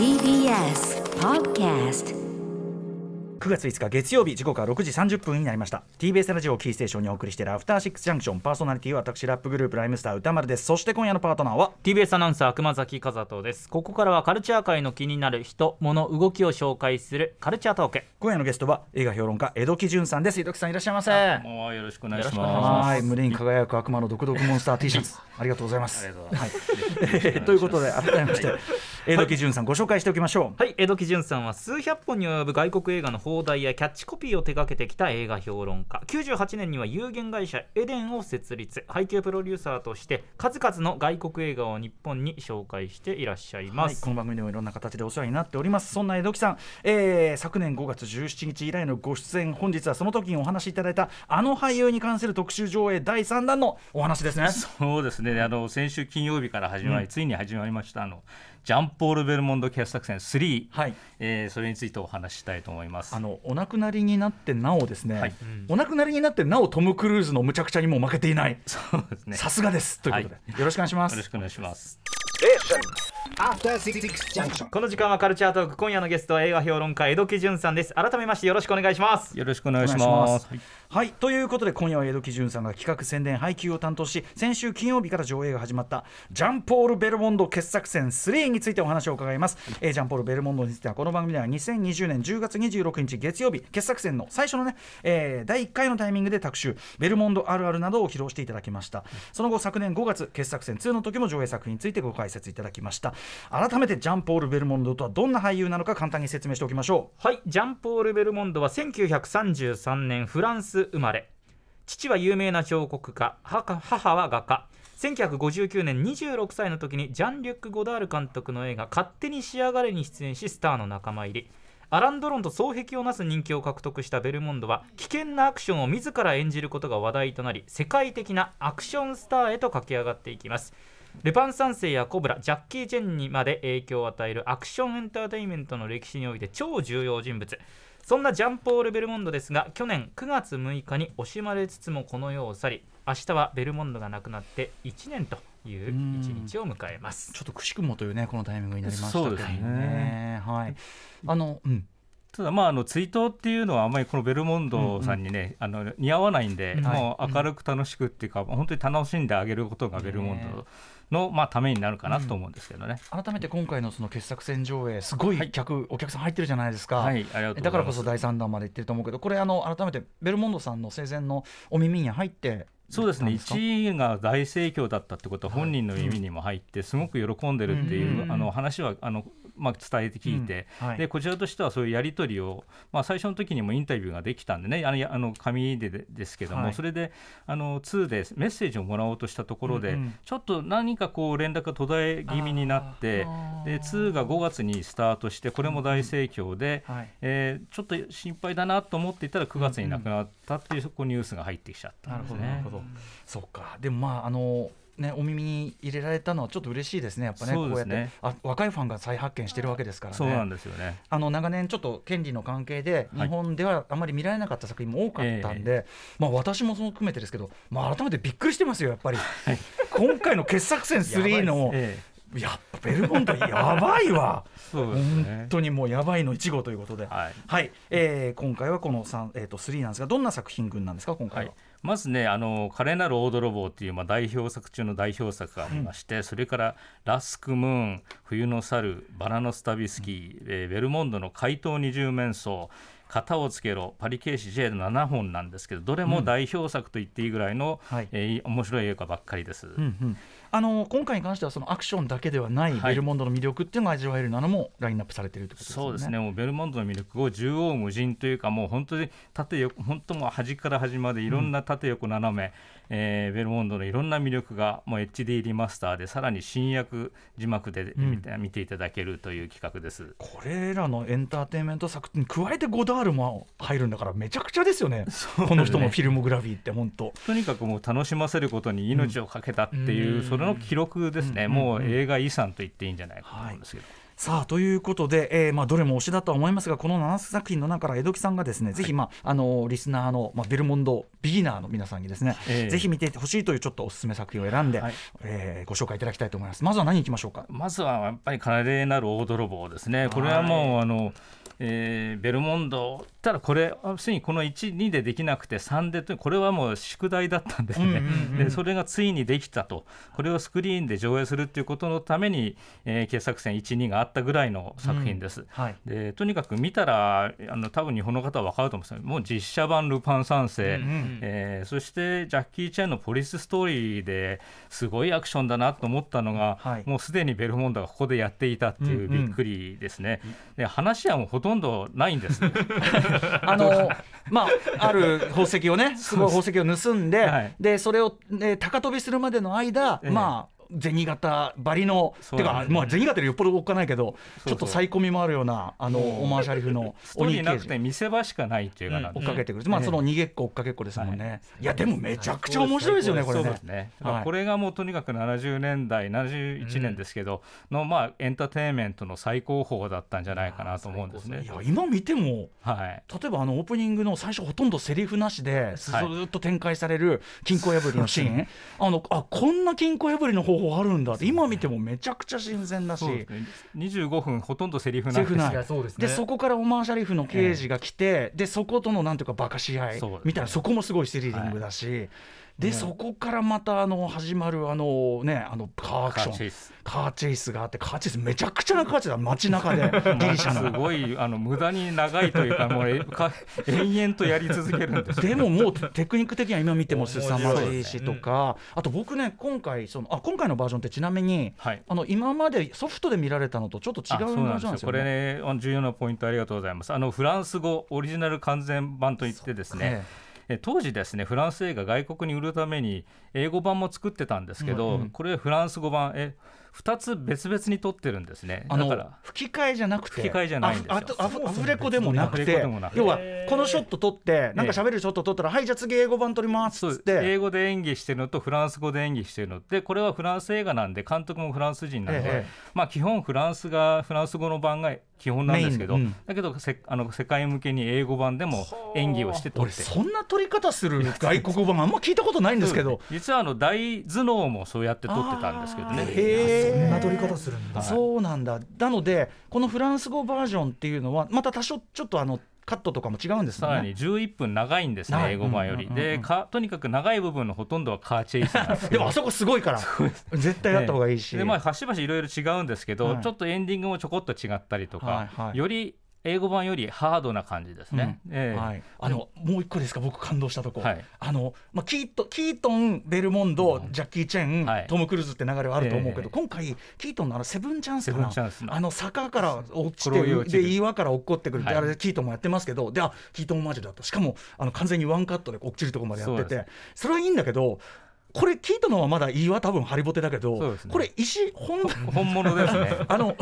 TBS Podcast. 9月5日月曜日時刻は6時30分になりました。TBS ラジオをキーステーションにお送りしているアフターシックスジャンクション。パーソナリティは私ラップグループライムスター歌丸です。そして今夜のパートナーは TBS アナウンサー熊崎和人です。ここからはカルチャー界の気になる人物動きを紹介するカルチャートーク。今夜のゲストは映画評論家江戸木潤さんです。江戸木さんいらっしゃいませ。もうよろしくお願いしはます。い。胸に輝く悪魔の毒々モンスター T シャツ。ありがとうございます。はいえー ということで改めまして江戸木潤さんご紹介しておきましょう。はい江戸木潤さんは数百本に及ぶ外国映画の放題やキャッチコピーを手掛けてきた映画評論家。98年には有限会社エデンを設立。配給プロデューサーとして数々の外国映画を日本に紹介していらっしゃいまはい、す、この番組でもいろんな形でお世話になっております。そんな江戸木さん、えー昨年5月17日以来のご出演本日はその時にお話しいただいたあの俳優に関する特集上映第3弾のお話ですね。そうですね。あの先週金曜日から始まり、ついに始まりましたあのジャンポール・ベルモンド傑作戦3、はい。えーそれについてお話ししたいと思います。あのお亡くなりになってなおですね、はい。お亡くなりになってなおトム・クルーズのむちゃくちゃにも負けていない。そうですね。さすがです。ということで、よろしくお願いします。よろしくお願いします。Junction. この時間はカルチャートーク今夜のゲストは映画評論家江戸木潤さんです。改めましてよろしくお願いします。よろしくお願いしま。ます。すはい、ということで今夜は江戸木潤さんが企画宣伝配給を担当し先週金曜日から上映が始まったジャンポール・ベルモンド傑作選3についてお話を伺います、えージャンポール・ベルモンドについてはこの番組では2020年10月26日月曜日傑作選の最初のね、えー第1回のタイミングで特集ベルモンドあるあるなどを披露していただきました。その後昨年5月傑作選2の時も上映作品についてご解説いただきました改めてジャンポール・ベルモンドとはどんな俳優なのか簡単に説明しておきましょう。はい。ジャンポール・ベルモンドは1933年フランス生まれ。父は有名な彫刻家。母は画家。1959年26歳の時にジャン・リュック・ゴダール監督の映画「勝手に仕上がれ」に出演しスターの仲間入り。アラン・ドロンと双璧をなす人気を獲得したベルモンドは危険なアクションを自ら演じることが話題となり世界的なアクションスターへと駆け上がっていきます。ルパン三世やコブラジャッキー・チェンにまで影響を与えるアクションエンターテインメントの歴史において超重要人物。そんなジャンポール・ベルモンドですが去年9月6日に惜しまれつつもこの世を去り明日はベルモンドが亡くなって1年という一日を迎えます。ちょっとくしくもというねこのタイミングになりましたけどそうですね。はい。あのうん。ただまああの追悼っていうのはあんまりこのベルモンドさんにね、あの似合わないんで、うん。もう明るく楽しくっていうか、本当に楽しんであげることがベルモンドの、まあためになるかなと思うんですけどね。改めて今回のその傑作選上映すごい客、お客さん入ってるじゃないですか、はいだからこそ第3弾まで行ってると思うけどこれあの改めてベルモンドさんの生前のお耳に入ってそうですね。なんか？1位が大盛況だったってことは本人の耳にも入ってすごく喜んでるっていう、うん。あの話はあの、まあ、伝えて聞いて、うん。はい。でこちらとしてはそういうやり取りを、まあ、最初の時にもインタビューができたんでねあのやあの紙ででですけども、はい。それであの2でメッセージをもらおうとしたところで、うんうん。ちょっと何かこう連絡が途絶え気味になってで2が5月にスタートしてこれも大盛況で、はい。えーちょっと心配だなと思っていたら9月に亡くなったっていう、そこニュースが入ってきちゃったなんるほど、ですね。なるほど、そうか、でもまあ、あの。ね、お耳に入れられたのはちょっと嬉しいですね、やっぱね、こうやってあ若いファンが再発見してるわけですからね。そうなんですよね。あの長年ちょっと権利の関係ではい。日本ではあまり見られなかった作品も多かったんで、まあ私もその含めてですけど、まあ改めてびっくりしてますよやっぱり、今回の傑作選3のええ。やっぱベルモンドやばいわ。そうです本ね。当にもうやばいの1号ということで、はい。はい、えー今回はこの3、えー、と3なんですがどんな作品群なんですか今回は。はい、まずね、あの華麗なる大泥棒っていう、まあ、代表作中の代表作がありまして、それからラスクムーン、冬の猿、バラのスタビスキー、えーベルモンドの怪盗二十面相、型をつけろ、パリケーシ J の7本なんですけど、どれも代表作と言っていいぐらいの、はい。えー面白い映画ばっかりです。うんうん。あの今回に関してはそのアクションだけではないはい。ベルモンドの魅力っていうのが味わえるのもラインナップされているということですよね。そうですね、もうベルモンドの魅力を縦横無尽というか、もう本当に縦横、本当もう端から端までいろんな縦横斜め、えーベルモンドのいろんな魅力がもう HD リマスターで、さらに新訳字幕で見て,、見ていただけるという企画です。これらのエンターテインメント作に加えてゴダールも入るんだからめちゃくちゃですよねこの人のフィルモグラフィーって本当とにかくもう楽しませることに命を懸けたっていう、うんそれの記録ですね、うんもう映画遺産と言っていいんじゃないかと思うんですけど。さあということで、えーまあ、どれも推しだとは思いますがこの7作品の中から江戸木さんがですね、ぜひ、まあ、あのリスナーの、まあ、ベルモンドビギナーの皆さんにですね、ええぜひ見てほしいというちょっとおすすめ作品を選んで、はい。えーご紹介いただきたいと思います。まずは何いきましょうか？まずはやっぱり華麗なる大泥棒ですね、これはもう、あのえーベルモンド、ただこれ、あすでにこの1、2でできなくて、3でと、これはもう宿題だったんですね、でそれがついにできたと、これをスクリーンで上映するっていうことのために、えー傑作選1、2があったぐらいの作品です。はい。でとにかく見たら、あの多分日本の方は分かると思うんですけど、もう実写版ルパン三世、えーそしてジャッキー・チェンのポリスストーリーですごいアクションだなと思ったのが、はい。もうすでにベルモンドがここでやっていたっていううんうん。びっくりですね。で話はもうほとんどないんです。あのまあある宝石をねすごい宝石を盗んで、はい。でそれを、ね、高飛びするまでの間、ええ。まあ銭形ばりのてか、まあ、銭形よりよっぽどおっかないけどちょっとサイコミもあるようなあのオマーシャリフのストーリーな刑事。くて見せ場しかないっていうか追っかけてくる、まあええその逃げっこ追っかけっこですもんね、い、やでもめちゃくちゃ面白いですよねこれね。これがもうとにかく70年代71年ですけど、のまあエンターテインメントの最高峰だったんじゃないかなと思うんですね。い。や今見てもはい。例えばあのオープニングの最初ほとんどセリフなしでずっと展開される金庫破りのシーン、あのあこんな金庫破りの方法あるんだって。今見てもめちゃくちゃ新鮮だし。ね。25分ほとんどセリフないそうですね。でそこからオマーシャリフの刑事が来て、でそことのなんていうかバカし合いみたいなそこもすごいスリリングだし、でそこからまたあの始まるあのねあのカーアクション。カーチェイス。カーチェイスがあってカーチェイスめちゃくちゃなカーチェイスだ。街中で ギリシャすの。ごいあの無駄に長いというかもうえか延々とやり続けるんですよでももうテクニック的には今見ても凄まじいし面白いですね。とか、あと僕ね今回そのあ今回のバージョンってちなみに、はい。あの今までソフトで見られたのとちょっと違うバージョンなんですよんですよ。これね。重要なポイントありがとうございます。あのフランス語オリジナル完全版といってですねえ当時ですねフランス映画外国に売るために英語版も作ってたんですけど、これフランス語版。え2つ別々に撮ってるんですね。あのだから。吹き替えじゃなくて。吹き替えじゃないんですよ。ああとアフレコでもなくて。コでもなくて。要はこのショット撮ってなんか喋るショット撮ったら、はいじゃあ次英語版撮りますって。英語で演技してるのとフランス語で演技してるのでこれはフランス映画なんで監督もフランス人なんで、ええまあ基本フランスがフランス語の版が基本なんですけど、うん。だけどせあの世界向けに英語版でも演技をして撮って。俺そんな撮り方する外国版あんま聞いたことないんですけど。実はあの大頭脳もそうやって撮ってたんですけどね。そんな撮り方するんだそうなんだ。なのでこのフランス語バージョンっていうのはまた多少ちょっとあのカットとかも違うんですよね。さらに11分長いんですね、英語版より。うんうんうんうん。でか、とにかく長い部分のほとんどはカーチェイスなんです でもあそこすごいから。絶対やった方がいいし、でまあ、端々いろいろ違うんですけど、はい。ちょっとエンディングもちょこっと違ったりとか、はいはい。より英語版よりハードな感じですね。あのもう一個ですか？僕感動したとこ、はい。あのまあ、キートキートンベルモンド、ジャッキー・チェン、はい。トム・クルーズって流れはあると思うけど、ええ。今回キートンのあのセブンチャンスかな？あの坂から落ちてで岩から落っこってくるって、はいあれキートンもやってますけどであキートンマジだと。しかもあの完全にワンカットで落ちるところまでやってて。そそれはいいんだけどこれキートンのはまだ岩多分ハリボテだけど、ね。これ石本本物ですね。あの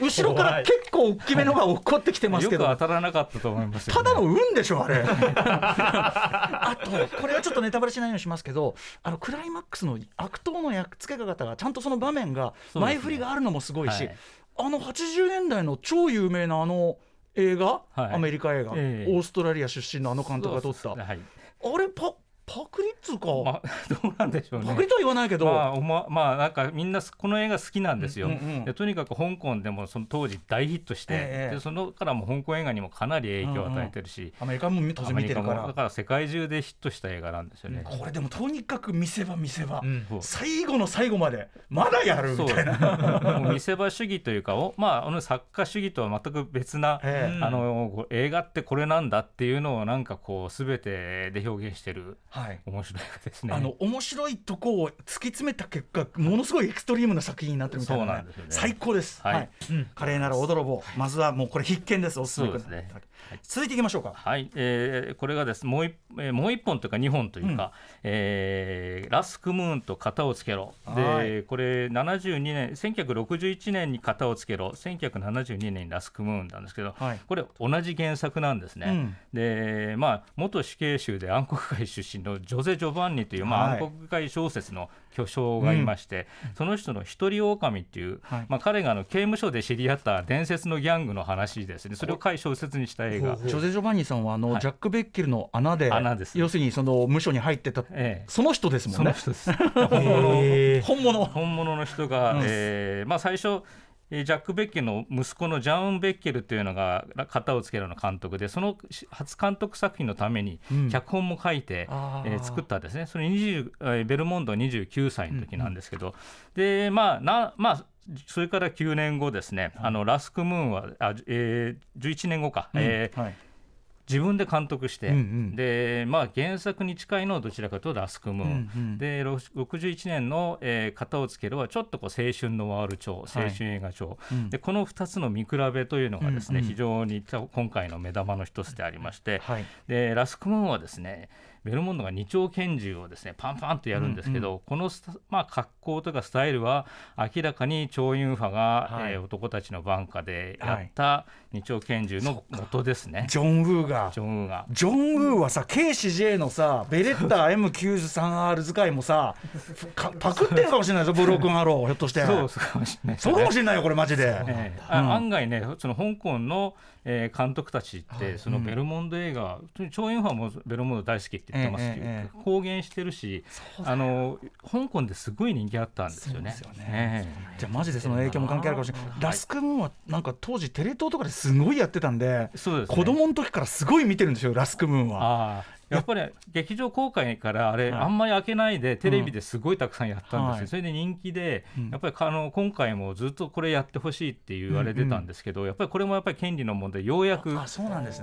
後ろから結構大きめのが落っこってきてますよくけど当たらなかったと思いますよ、ただの運でしょあれ。あとこれはちょっとネタバレしないようにしますけどあのクライマックスの悪党のやっつけ方がちゃんとその場面が前振りがあるのもすごいし、はい。あの80年代の超有名なあの映画、はい。アメリカ映画、ええ。オーストラリア出身のあの監督が撮った。はい。あれパパクリっつうか、まあ、どうなんでしょうね。パクリとは言わないけど、まあ、おままあなんかみんなこの映画好きなんですよ、うんうんうとにかく香港でもその当時大ヒットして、ええでそのからも香港映画にもかなり影響を与えてるし、アメリカも当然見てるから。もだから世界中でヒットした映画なんですよね。これでもとにかく見せ場見せ場、うん。最後の最後までまだやるみたいな。もう見せ場主義というかお、まあ、あの作家主義とは全く別な、ええ。あの映画ってこれなんだっていうのをなんかこう全てで表現してる。はい面白いですね。あの面白いとこを突き詰めた結果ものすごいエクストリームな作品になってるみたいな,、そうなんですよね。最高です、ははい。い華麗なる大泥棒まずはもうこれ必見です。おすすめですね。はい。続いていきましょうか。はい、えーこれがですもう一、えーもう一本というか二本というか、えーラスクムーンと型をつけろ。はい。で、これ72年、1961年に型をつけろ、1972年にラスクムーンなんですけど、はい。これ同じ原作なんですね。うん。で、まあ元死刑囚で暗黒会出身のジョゼ・ジョバンニという、まあはい。暗黒会小説の巨匠がいまして、その人の一人狼っていう、はい。まあ、彼があの刑務所で知り合った伝説のギャングの話ですね。それを回小説にした映画。ジョゼ・ジョバンニさんはあの、はい。ジャック・ベッケルの穴で穴です要するにその無所に入ってた、ええ。その人ですもんね。本物本物。の人が、うん。えーまあ、最初えージャック・ベッケルの息子のジャン・ベッケルっていうのが型をつけるような監督でそのし初監督作品のためにうん。脚本も書いて、えー作ったんですね。それ20、えーベルモンド29歳の時なんですけど、でまあなまあそれから9年後ですね、あのラスク・ムーンはあ、えー11年後か、えーはい自分で監督して、うんうん。でまあ、原作に近いのはどちらかというとラスク・ムーン、うんうん。でろ61年の、えー型をつけるはちょっとこう青春のワール調青春映画調、うん。でこの2つの見比べというのがですね、うんうん。非常に今回の目玉の一つでありまして、はい。でラスク・ムーンはですねベルモンドが二丁拳銃をですねパンパンとやるんですけど、このスタ、まあ、格好とかスタイルは明らかに超ユンファが、はい。えー男たちのバンカでやった二丁拳銃の元ですね、ジョン・ウーが。ジョンウーが。ジョン・ウーはさ KCJ のさベレッタ M93R 使いもさかパクってんかもしれないぞブロークンアローひょっとして。そうかもしれないですそうねかもしれないよこれマジで。ええあうん。案外ね、その香港の、えー監督たちって、そのベルモンド映画、チョウ・ユンファンもベルモンド大好きって言ってますけど、えええ公言してるし、あの香港ですごい人気あったんですよね。よね。ええ。じゃあマジでその影響も関係あるかもしれない、ラスクムーンはなんか当時テレ東とかですごいやってたんでそうですね。子供の時からすごい見てるんですよラスクムーンは。ああやっぱり劇場公開からあれ、はい。あんまり開けないでテレビですごいたくさんやったんですよ、はい。それで人気で、うん。やっぱりあの今回もずっとこれやってほしいって言われてたんですけど、やっぱりこれもやっぱり権利の問題ようやく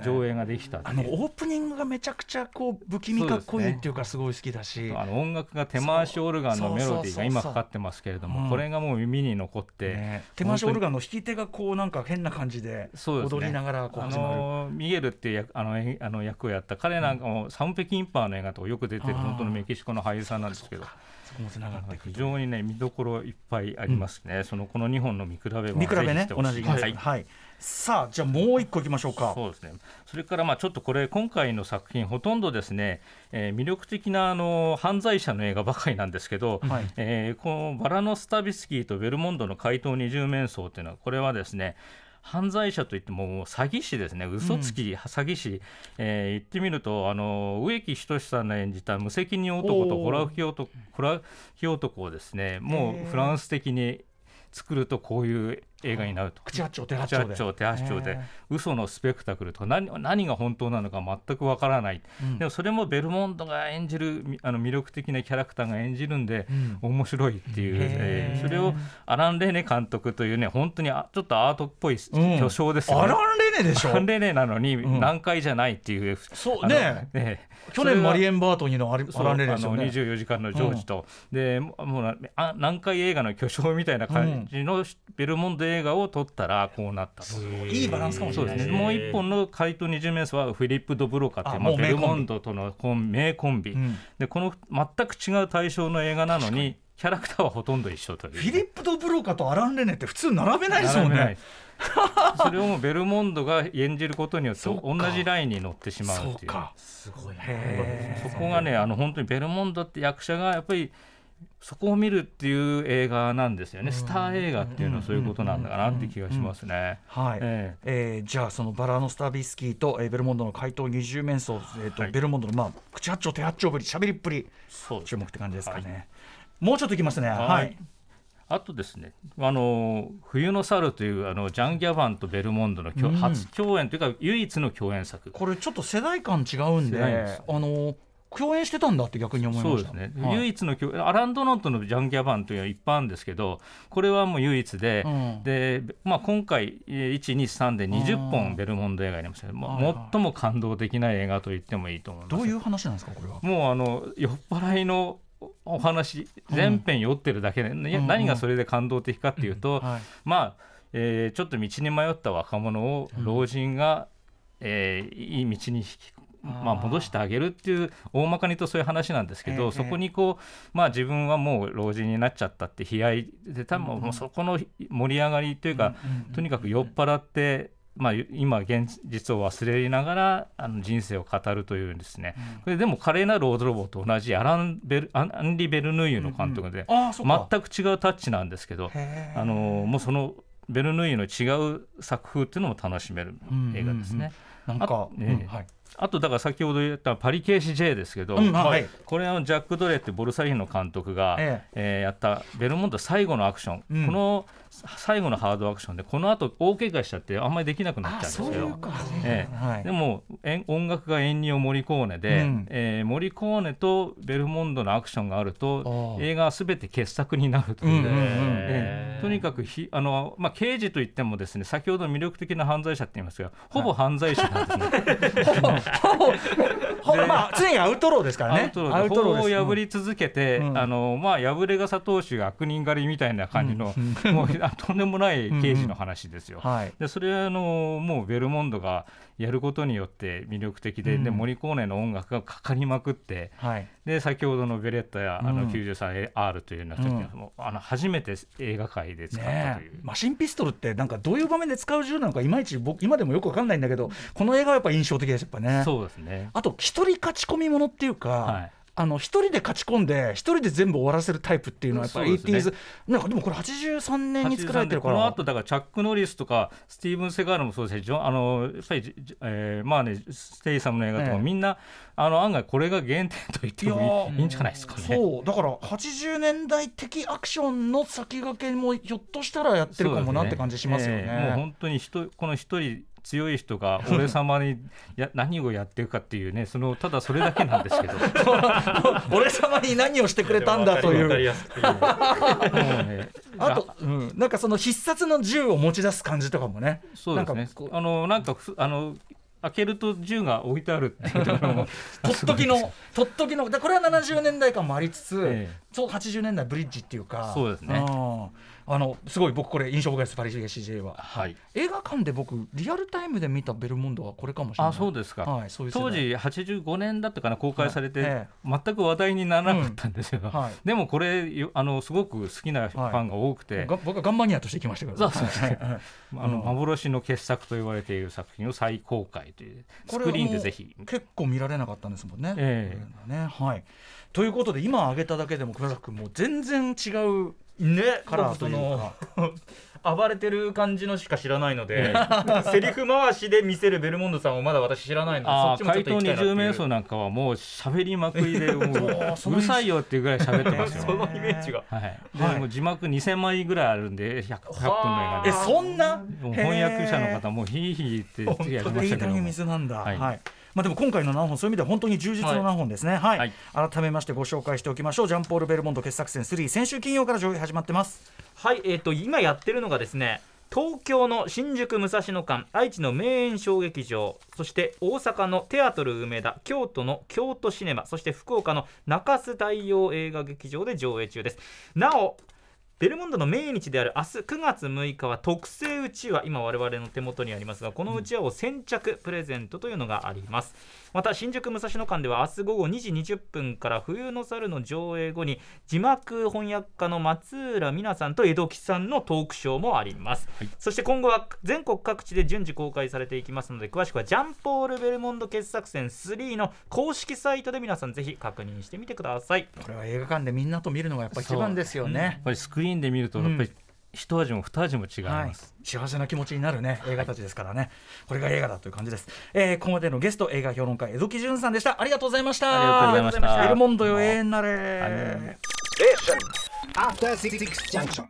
上映ができたっていう。あのオープニングがめちゃくちゃこう不気味かっこいいっていうかすごい好きだし、あの音楽が手回しオルガンのメロディーが今かかってますけれども、うんこれがもう耳に残って、ね。手回しオルガンの弾き手がこうなんか変な感じで踊りながらこうあ始まる。のミゲルっていう役あのえあの役をやった彼なんかもサムペキンパーの映画とかよく出てる本当のメキシコの俳優さんなんですけど。非る。常にね見どころいっぱいありますね、そのこの2本の見比べも見比べね同じ皆さんははい。い、さあじゃあもう一個いきましょうか。そうですね。それからまあちょっとこれ今回の作品ほとんどですね、えー魅力的なあの犯罪者の映画ばかりなんですけど、はい。えーこのバラノスタビスキーとベルモンドの怪盗二重面相というのはこれはですね犯罪者といっても詐欺師ですね。嘘つき、詐欺師、えー言ってみるとあの植木仁さんの演じた無責任男とホラ吹き男ホラ吹き男をですねもうフランス的に作るとこういう映画になると。口八丁手八口丁で。八丁手八丁で。へ嘘のスペクタクルとか何何が本当なのか全くわからない、うん。でもそれもベルモンドが演じるみあの魅力的なキャラクターが演じるんで、うん。面白いっていう、え。ーそれをアラン・レネ監督というね本当にあちょっとアートっぽいうん。巨匠ですよね。アラン・レネでしょ？アランレネなのにん。難解じゃないっていう、そうね。ええ。去年マリエンン・バートニーのアラン・レネですよね。あの24時間のジョージと、でもう難解映画の巨匠みたいな感じのベルモンド映画を撮ったらこうなったと。いいバランスかもしれないですね。もう一本の怪盗二十面相はフィリップ・ド・ブロカってまあ、ベルモンドとの名コンビ、うんでこの全く違う対象の映画なのにキャラクターはほとんど一緒という。フィリップ・ド・ブローカとアラン・レネって普通並べないですもんね。それをもうベルモンドが演じることによって同かじラインに乗ってしまうっていう。そうかすごいへーそこがねあの本当にベルモンドって役者がやっぱりそこを見るっていう映画なんですよね、スター映画っていうのはそういうことなんだかなって気がしますね。はい、ええ。ーじゃあそのバラノスタビスキーと、えーベルモンドの怪盗二重面相、えーとはいベルモンドの、まあ、口八丁手八丁ぶりしゃべりっぷり。そう注目って感じですかね、はもうちょっといきますね。はい、はい。あとですね、あの冬の猿というあのジャン・ギャバンとベルモンドの共、うん。初共演というか唯一の共演作。これちょっと世代間違うんでです。あの共演してたんだって逆に思いました。そうですね、はい。唯一の共アラン・ドノンとのジャン・ギャバンというのはいっぱいあるんですけどこれはもう唯一で、うん。でまあ、今回えー123で20うん。本ベルモンド映画ありましたけど、まあ最も感動的な映画と言ってもいいと思います。どういう話なんですかこれは？もうあの酔っ払いのお話全編酔ってるだけで、ねうん。何がそれで感動的かっていうと、はい。まあ、えーちょっと道に迷った若者を老人が、えーいい道に引きまあ、戻してあげるっていう大まかに言うとそういう話なんですけど、ええそこにこう、まあ、自分はもう老人になっちゃったって悲哀で多分もうそこの盛り上がりというか、とにかく酔っ払ってまあ、今現実を忘れながらあの人生を語るというですね、これでも華麗なるオードロボと同じアランベルアンリ・ベルヌーユの監督で、全く違うタッチなんですけどあのもうそのベルヌーユの違う作風っていうのも楽しめる映画ですね。なんかあ、うんえ。えはいあとだから先ほど言ったパリケーシ J ですけど、うんはい。これあのジャック・ドレーってボルサリーノ監督が、え。えーやったベルモンド最後のアクション、うん。この最後のハードアクションでこの後大怪我しちゃってあんまりできなくなっちゃうんですよ。かええ。はい。でもえん音楽がエンニオ・モリコーネで、うん。えーモリコーネとベルモンドのアクションがあるとああ。映画は全て傑作になるという、うんうんうん。ええ。とにかくひあの、まあ、刑事といってもですね先ほど魅力的な犯罪者って言いますがほぼ犯罪者なんですね。ほぼまあ常にアウトローですからね。アウトローで法を破り続けて、うん。あのまあ、破れ傘投手が悪人狩りみたいな感じの、もうあとんでもない刑事の話ですよ。はい。でそれはあのもうベルモンドがやることによって魅力的で,、でうん。モリコーネの音楽がかかりまくってはい。で先ほどのベレッタやあのうん。93R というのは、もうあの初めて映画界で使ったねという。え。マシンピストルってなんかどういう場面で使う銃なのかいまいち僕今でもよくわかんないんだけどこの映画はやっぱ印象的ですやっぱね。そうですね。あと一人勝ち込みものっていうか、はいあの一人で勝ち込んで一人で全部終わらせるタイプっていうのはやっぱりそうです 80s、なんかでもこれ83年に作られてるから。この後だからチャック・ノリスとかスティーブン・セガールもそうですしあのやっぱり、じえーまあねステイサムの映画とかみんな、あの案外これが原点と言ってもいいんじゃないですかね。そうだから80年代的アクションの先駆けもひょっとしたらやってるかもなって感じしますよね。ええ。もう本当に人この一人強い人が俺様にや何をやってるかっていうねそのただそれだけなんですけど。も 俺様に何をしてくれたんだという。あと、うん、なんかその必殺の銃を持ち出す感じとかもね。そうですね。なんかこう。あのなんかふあの開けると銃が置いてあるっていうところも。とっときの、とっときの、だこれは70年代感もありつつ、ええ。そう80年代ブリッジっていうか、そうですね。んあのすごい僕これ印象深いですパリ CJ は。はい。映画館で僕リアルタイムで見たベルモンドはこれかもしれない。あそうですか、はい、そういう当時85年だったかな公開されて、はい。え全く話題にならなかったんですよ、はい。でもこれよあのすごく好きなファンが多くて、が僕はガンマニアとして行きましたけど。そうそう。はい。はい。あのうん。幻の傑作と言われている作品を再公開というスクリーンでぜひ。結構見られなかったんですもんね。えこれがね。はい。ということで今挙げただけでも熊崎君もう全然違うねカラーというか。暴れてる感じのしか知らないので、セリフ回しで見せるベルモンドさんをまだ私知らないので、そっちもちょっと行きたいなっていう十面相なんかはもう喋りまくりで もうそううるさいよっていうぐらい喋ってますそよ。のイメージが。はい、はいでもう字幕2000枚ぐらいあるんで 100, 100分の映画でえそんな？翻訳者の方もヒーヒーって次やりましたけどもデータに水なんだ。は。はいいまあでも今回の何本そういう意味では本当に充実の何本ですね。はい。はい改めましてご紹介しておきましょう。ジャンポールベルモンド傑作選3先週金曜から上映始まってます。はい、えー、と今やってるのがですね東京の新宿武蔵野館愛知の名演小劇場そして大阪のテアトル梅田京都の京都シネマそして福岡の中洲大洋映画劇場で上映中ですなおベルモンドの命日である明日9月6日は特製うちわ今我々の手元にありますがこのうちわを先着プレゼントというのがあります。また新宿武蔵野館では明日午後2時20分から冬の猿の上映後に字幕翻訳家の松浦美奈さんと江戸木さんのトークショーもあります、そして今後は全国各地で順次公開されていきますので詳しくはジャンポール・ベルモンド傑作選3の公式サイトで皆さんぜひ確認してみてください。これは映画館でみんなと見るのがやっぱ一番ですよね。やっ。ぱりスクリーンで見るとやっぱり一味も二味も違いはい。ます。、幸せな気持ちになるね映画たちですからね、これが映画だという感じです、えー、ここまでのゲスト映画評論家江戸木潤さんでした。ありがとうございました。ありがとうございました。ベルモンドよ永遠なれ。Listen. After Six Junction.